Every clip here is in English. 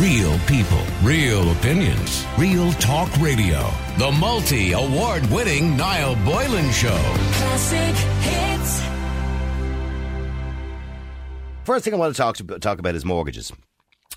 Real people, real opinions, real talk radio. The multi award winning Niall Boylan Show. Classic hits. First thing I want to talk to, talk about is mortgages.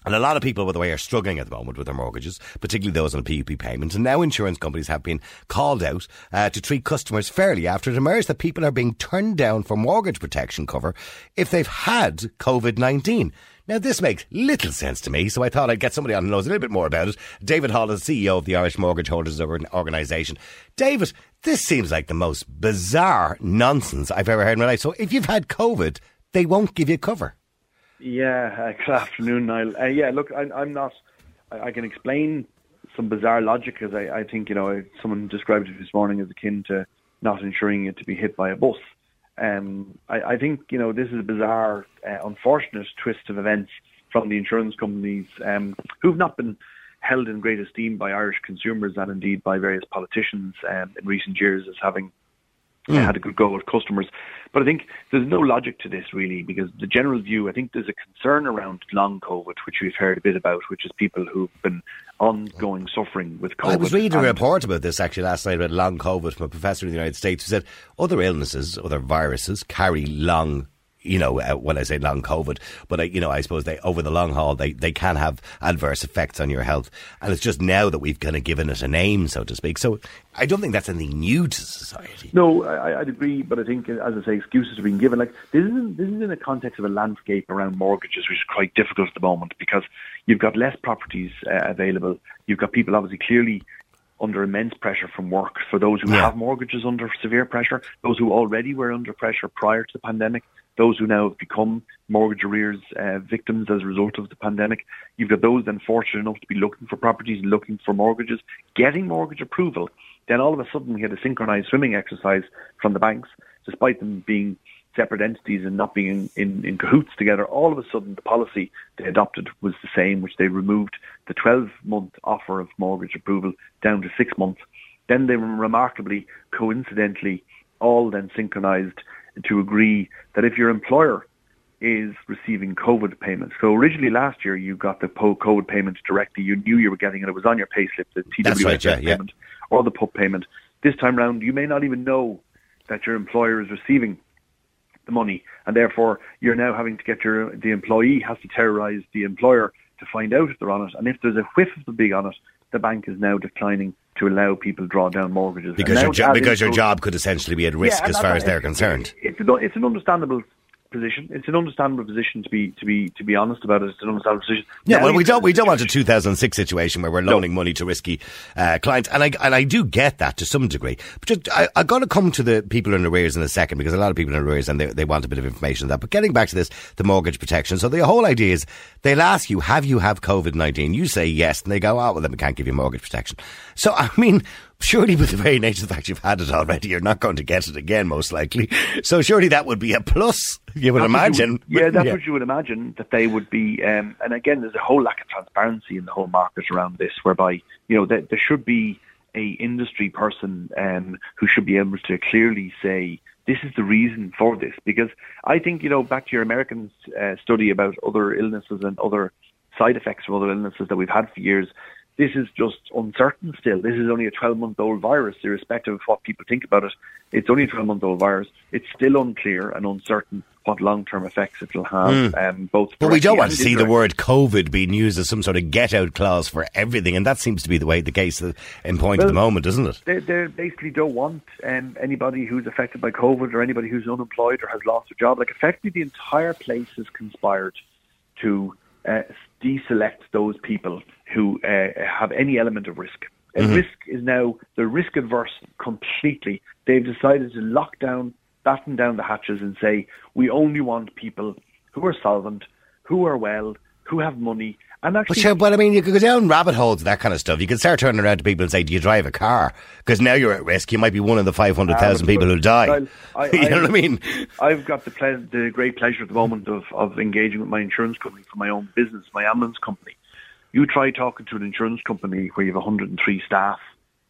And a lot of people, by the way, are struggling at the moment with their mortgages, particularly those on PUP payments. And now insurance companies have been called out uh, to treat customers fairly after it emerged that people are being turned down for mortgage protection cover if they've had COVID 19. Now, this makes little sense to me, so I thought I'd get somebody on who knows a little bit more about it. David Hall is CEO of the Irish Mortgage Holders Organisation. David, this seems like the most bizarre nonsense I've ever heard in my life. So, if you've had COVID, they won't give you cover. Yeah, uh, good afternoon, Niall. Uh, yeah, look, I, I'm not. I, I can explain some bizarre logic because I, I think you know someone described it this morning as akin to not insuring you to be hit by a bus. Um, I, I think you know this is a bizarre, uh, unfortunate twist of events from the insurance companies um, who've not been held in great esteem by Irish consumers and indeed by various politicians um, in recent years as having mm. had a good go at customers. But I think there's no logic to this really because the general view, I think there's a concern around long COVID, which we've heard a bit about, which is people who've been ongoing suffering with COVID. I was reading a report about this actually last night about long COVID from a professor in the United States who said other illnesses, other viruses carry long you know, uh, when I say long COVID, but I, you know, I suppose they over the long haul they, they can have adverse effects on your health, and it's just now that we've kind of given it a name, so to speak. So I don't think that's anything new to society. No, I, I'd agree, but I think, as I say, excuses are being given. Like this is in, this is in the context of a landscape around mortgages, which is quite difficult at the moment because you've got less properties uh, available. You've got people obviously clearly under immense pressure from work. For those who yeah. have mortgages under severe pressure, those who already were under pressure prior to the pandemic, those who now have become mortgage arrears uh, victims as a result of the pandemic. You've got those then fortunate enough to be looking for properties, looking for mortgages, getting mortgage approval. Then all of a sudden we had a synchronized swimming exercise from the banks, despite them being separate entities and not being in, in, in cahoots together. All of a sudden the policy they adopted was the same, which they removed the 12 month offer of mortgage approval down to six months. Then they remarkably, coincidentally, all then synchronized to agree that if your employer is receiving COVID payments. So originally last year you got the COVID payment directly. You knew you were getting it. It was on your payslip, the TWS right, yeah, payment yeah. or the PUP payment. This time round, you may not even know that your employer is receiving the money, and therefore you're now having to get your the employee has to terrorise the employer to find out if they're on it. And if there's a whiff of the big on it, the bank is now declining to allow people to draw down mortgages. Because, your, jo- because your job could essentially be at risk yeah, as far as they're concerned. It's, it's an understandable position. It's an understandable position to be to be to be honest about it. It's an understandable position. Yeah, well, we don't we don't want a 2006 situation where we're loaning no. money to risky uh, clients, and I and I do get that to some degree. But just, I, I got to come to the people in arrears in a second because a lot of people in arrears and they they want a bit of information on that. But getting back to this, the mortgage protection. So the whole idea is they'll ask you, have you have COVID 19? You say yes, and they go, oh well, then we can't give you mortgage protection. So I mean surely with the very nature of the fact you've had it already, you're not going to get it again, most likely. So surely that would be a plus, you would that's imagine. You would, yeah, that's yeah. what you would imagine, that they would be, um, and again, there's a whole lack of transparency in the whole market around this, whereby, you know, there, there should be a industry person um, who should be able to clearly say, this is the reason for this. Because I think, you know, back to your American uh, study about other illnesses and other side effects from other illnesses that we've had for years, this is just uncertain still. This is only a 12 month old virus, irrespective of what people think about it. It's only a 12 month old virus. It's still unclear and uncertain what long term effects it will have. Mm. Um, both but we don't want to see the word COVID being used as some sort of get out clause for everything, and that seems to be the way the case in point well, at the moment, doesn't it? They, they basically don't want um, anybody who's affected by COVID or anybody who's unemployed or has lost a job. Like effectively, the entire place has conspired to uh, deselect those people who uh, have any element of risk. And mm-hmm. risk is now the risk adverse completely. They've decided to lock down, batten down the hatches, and say we only want people who are solvent, who are well, who have money, and actually, but, I mean, you could go down rabbit holes, that kind of stuff. You could start turning around to people and say, "Do you drive a car?" Because now you're at risk. You might be one of the five hundred um, thousand people who die. I, you I, know what I mean? I've got the, ple- the great pleasure at the moment of, of engaging with my insurance company for my own business, my ambulance company. You try talking to an insurance company where you have 103 staff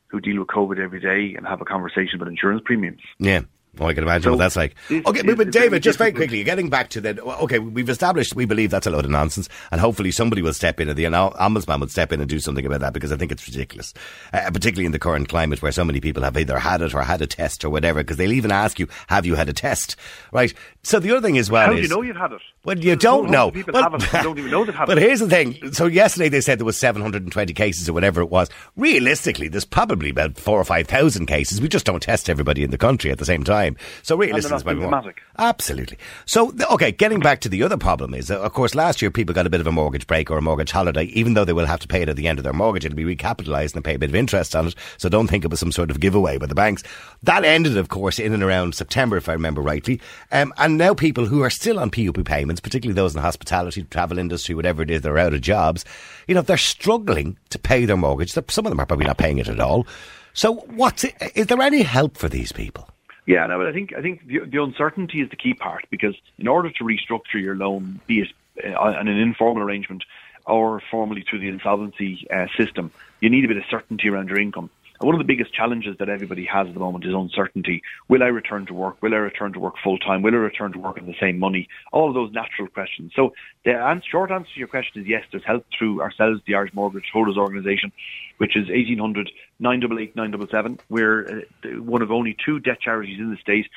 who deal with COVID every day and have a conversation about insurance premiums. Yeah. Oh, I can imagine So what that's like. this Okay, is but, but David, just very quickly, getting back to that. Okay, we've established we believe that's a load of nonsense, and hopefully somebody will step in, and the omb- ombudsman will step in and do something about that because I think it's ridiculous, uh, particularly in the current climate where so many people have either had it or had a test or whatever. Because they'll even ask you, "Have you had a test?" Right. So the other thing as well How do is you know you've had it? well, you don't know. People Well, haven't. Don't even know they've had but it. here's the thing. So yesterday they said there was 720 cases or whatever it was. Realistically, there's probably about four or five thousand cases. We just don't test everybody in the country at the same time. So not it's probably more. Absolutely. So okay, getting back to the other problem is, of course, last year people got a bit of a mortgage break or a mortgage holiday, even though they will have to pay it at the end of their mortgage. It'll be recapitalised and pay a bit of interest on it. So don't think it was some sort of giveaway by the banks. That ended, of course, in and around September, if I remember rightly. Um, and now people who are still on PUP payments, particularly those in the hospitality, travel industry, whatever it is, they're out of jobs. You know, they're struggling to pay their mortgage. Some of them are probably not paying it at all. So, what's it, is there any help for these people? Yeah, no, but I think I think the, the uncertainty is the key part because in order to restructure your loan, be it uh, on an informal arrangement or formally through the insolvency uh, system, you need a bit of certainty around your income. And one of the biggest challenges that everybody has at the moment is uncertainty. Will I return to work? Will I return to work full time? Will I return to work on the same money? All of those natural questions. So the answer, short answer to your question is yes, there's help through ourselves, the Irish Mortgage Holders Organisation, which is 1800 988 977. We're uh, one of only two debt charities in the state.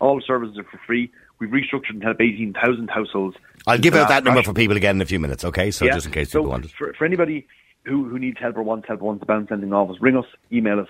All services are for free. We've restructured and helped 18,000 households. I'll give out that number for people again in a few minutes, okay? So just in case so people want it. For, for anybody who, who needs help or wants help or wants to bounce anything off us, ring us, email us,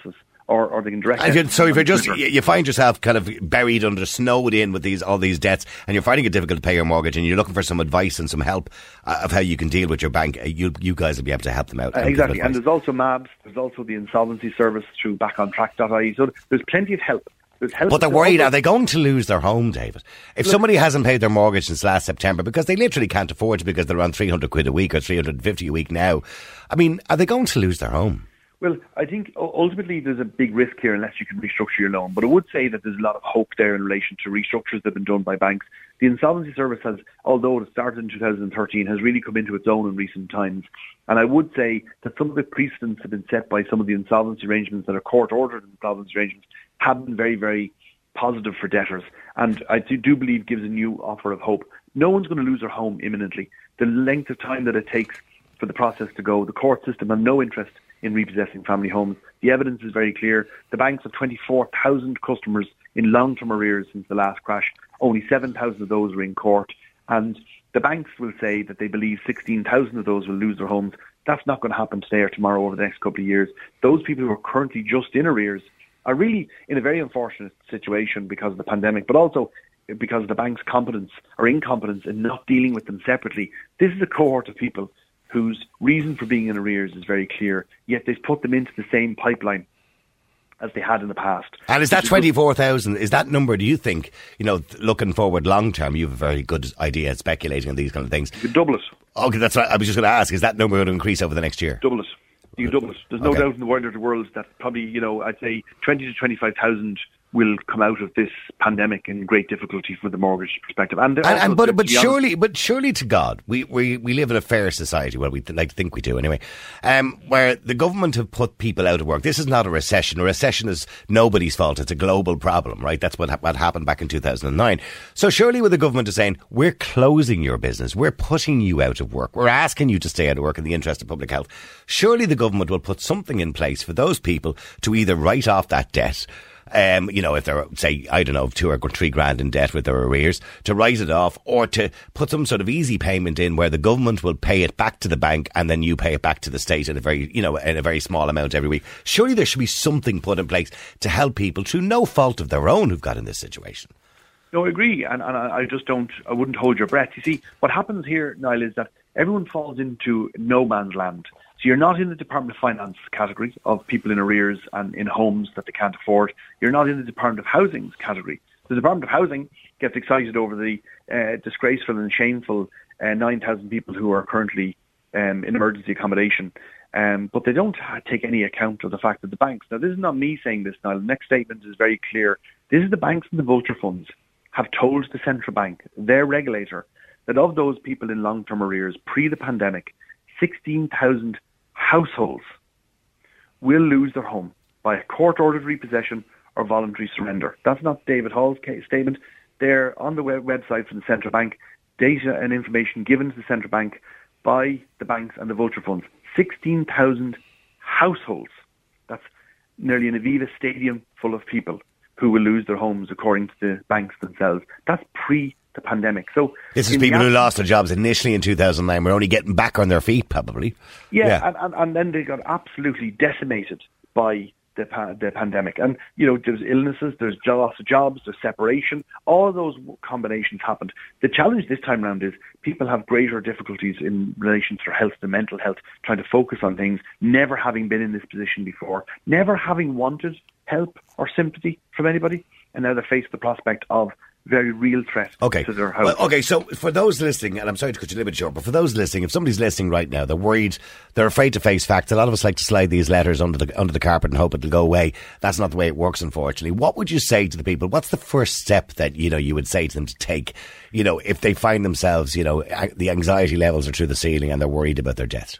or, or they can direct And us you- so if you're just Twitter. you you find yourself kind of buried under, snowed in with these all these debts, and you're finding it difficult to pay your mortgage, and you're looking for some advice and some help uh, of how you can deal with your bank, uh, you you guys will be able to help them out. Uh, exactly. And there's also MABS, there's also the insolvency service through backontrack.ie. So there's plenty of help. But they're worried. Are they going to lose their home, David? If somebody hasn't paid their mortgage since last September because they literally can't afford it because they're on 300 quid a week or 350 a week now, I mean, are they going to lose their home? Well, I think ultimately there's a big risk here unless you can restructure your loan. But I would say that there's a lot of hope there in relation to restructures that have been done by banks. The insolvency service has, although it started in 2013, has really come into its own in recent times. And I would say that some of the precedents have been set by some of the insolvency arrangements that are court-ordered insolvency arrangements have been very, very positive for debtors. And I do, do believe gives a new offer of hope. No one's going to lose their home imminently. The length of time that it takes for the process to go. The court system have no interest in repossessing family homes. The evidence is very clear. The banks have 24,000 customers in long-term arrears since the last crash. Only 7,000 of those are in court. And the banks will say that they believe 16,000 of those will lose their homes. That's not going to happen today or tomorrow over the next couple of years. Those people who are currently just in arrears are really in a very unfortunate situation because of the pandemic, but also because of the bank's competence or incompetence in not dealing with them separately. This is a cohort of people whose reason for being in arrears is very clear, yet they've put them into the same pipeline as they had in the past. And is that 24,000, is that number, do you think, you know, looking forward long term, you have a very good idea at speculating on these kind of things? Double it. Okay, that's right. I was just going to ask, is that number going to increase over the next year? Double it. You can double it. There's no Okay. doubt in the world of the world that probably, you know, I'd say 20 to 25,000 will come out of this pandemic in great difficulty from the mortgage perspective. And, And, and but but honest- surely but surely to God we, we, we live in a fair society well we th- like to think we do anyway um, where the government have put people out of work. This is not a recession. A recession is nobody's fault. It's a global problem right? That's what ha- what happened back in 2009 so surely with the government is saying we're closing your business. We're putting you out of work. We're asking you to stay out of work in the interest of public health. Surely the government will put something in place for those people to either write off that debt um, you know, if they're, say, I don't know, two or three grand in debt with their arrears, to write it off or to put some sort of easy payment in where the government will pay it back to the bank and then you pay it back to the state in a very, you know, in a very small amount every week. Surely there should be something put in place to help people through no fault of their own who've got in this situation. No, I agree, and, and I just don't. I wouldn't hold your breath. You see, what happens here, Niall, is that everyone falls into no man's land. So you're not in the Department of Finance category of people in arrears and in homes that they can't afford. You're not in the Department of Housing's category. The Department of Housing gets excited over the uh, disgraceful and shameful uh, 9,000 people who are currently um, in emergency accommodation. Um, but they don't take any account of the fact that the banks, now this is not me saying this now, the next statement is very clear. This is the banks and the vulture funds have told the central bank, their regulator, that of those people in long-term arrears pre the pandemic, 16,000 households will lose their home by a court-ordered repossession or voluntary surrender. That's not David Hall's case statement. They're on the web- website from the central bank, data and information given to the central bank by the banks and the vulture funds. 16,000 households. That's nearly an Aviva stadium full of people who will lose their homes according to the banks themselves. That's pre the pandemic. So This is people who lost their jobs initially in 2009. We're only getting back on their feet, probably. Yeah, Yeah. And, and, and then they got absolutely decimated by the, pa- the pandemic. And, you know, there's illnesses, there's loss of jobs, there's separation. All those combinations happened. The challenge this time around is people have greater difficulties in relation to their health, their mental health, trying to focus on things, never having been in this position before, never having wanted help or sympathy from anybody. And now they face the prospect of very real threat Okay. to their health. Well, okay, so for those listening, and I'm sorry to cut you a little bit short, but for those listening, if somebody's listening right now, they're worried, they're afraid to face facts. A lot of us like to slide these letters under the under the carpet and hope it'll go away. That's not the way it works, unfortunately. What would you say to the people? What's the first step that you know you would say to them to take? You know, if they find themselves, you know, the anxiety levels are through the ceiling and they're worried about their death.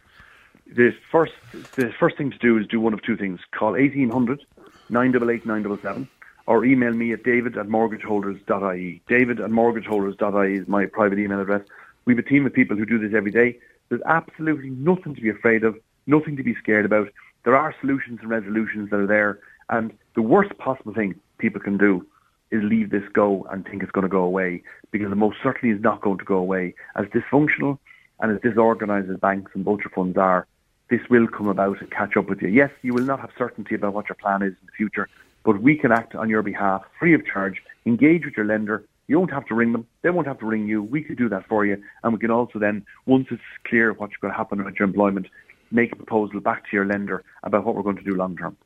the first the first thing to do is do one of two things. Call 1800 988 977 or email me at david at mortgageholders.ie. David at mortgageholders.ie is my private email address. We have a team of people who do this every day. There's absolutely nothing to be afraid of, nothing to be scared about. There are solutions and resolutions that are there. And the worst possible thing people can do is leave this go and think it's going to go away because it most certainly is not going to go away. As dysfunctional and as disorganised as banks and vulture funds are, this will come about and catch up with you. Yes, you will not have certainty about what your plan is in the future, but we can act on your behalf free of charge. Engage with your lender. You don't have to ring them. They won't have to ring you. We could do that for you. And we can also then, once it's clear what's going to happen with your employment, make a proposal back to your lender about what we're going to do long term.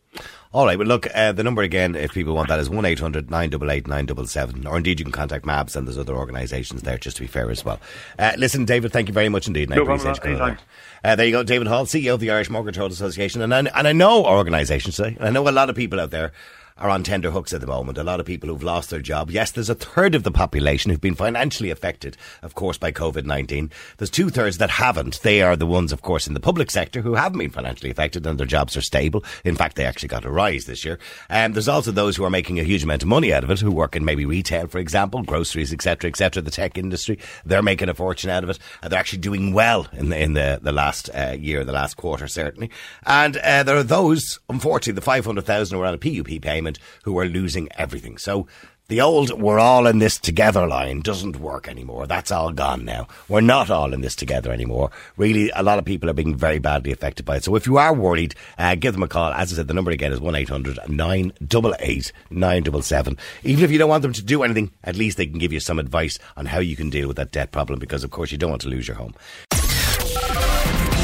All right, well, look, uh, the number again, if people want that, is 1 800 988 977. Or indeed, you can contact MABS and there's other organisations there, just to be fair as well. Uh, listen, David, thank you very much indeed. No problem, you coming anytime. Uh, there you go, David Hall, CEO of the Irish Mortgage Holders Association. And I, and I know organisations today, I know a lot of people out there are on tender hooks at the moment. A lot of people who've lost their job. Yes, there's a third of the population who've been financially affected, of course, by COVID 19. There's two thirds that haven't. They are the ones, of course, in the public sector who haven't been financially affected and their jobs are stable. In fact, they actually got a rise this year. Um, there's also those who are making a huge amount of money out of it, who work in maybe retail, for example, groceries, etc., etc., the tech industry. They're making a fortune out of it. And they're actually doing well in the, in the, the last uh, year, the last quarter, certainly. And uh, there are those, unfortunately, the 500,000 who are on a PUP payment who are losing everything. So the old we're all in this together line doesn't work anymore. That's all gone now. We're not all in this together anymore. Really, a lot of people are being very badly affected by it. So if you are worried, uh, give them a call. As I said, the number again is 1800 988 977. Even if you don't want them to do anything, at least they can give you some advice on how you can deal with that debt problem because, of course, you don't want to lose your home.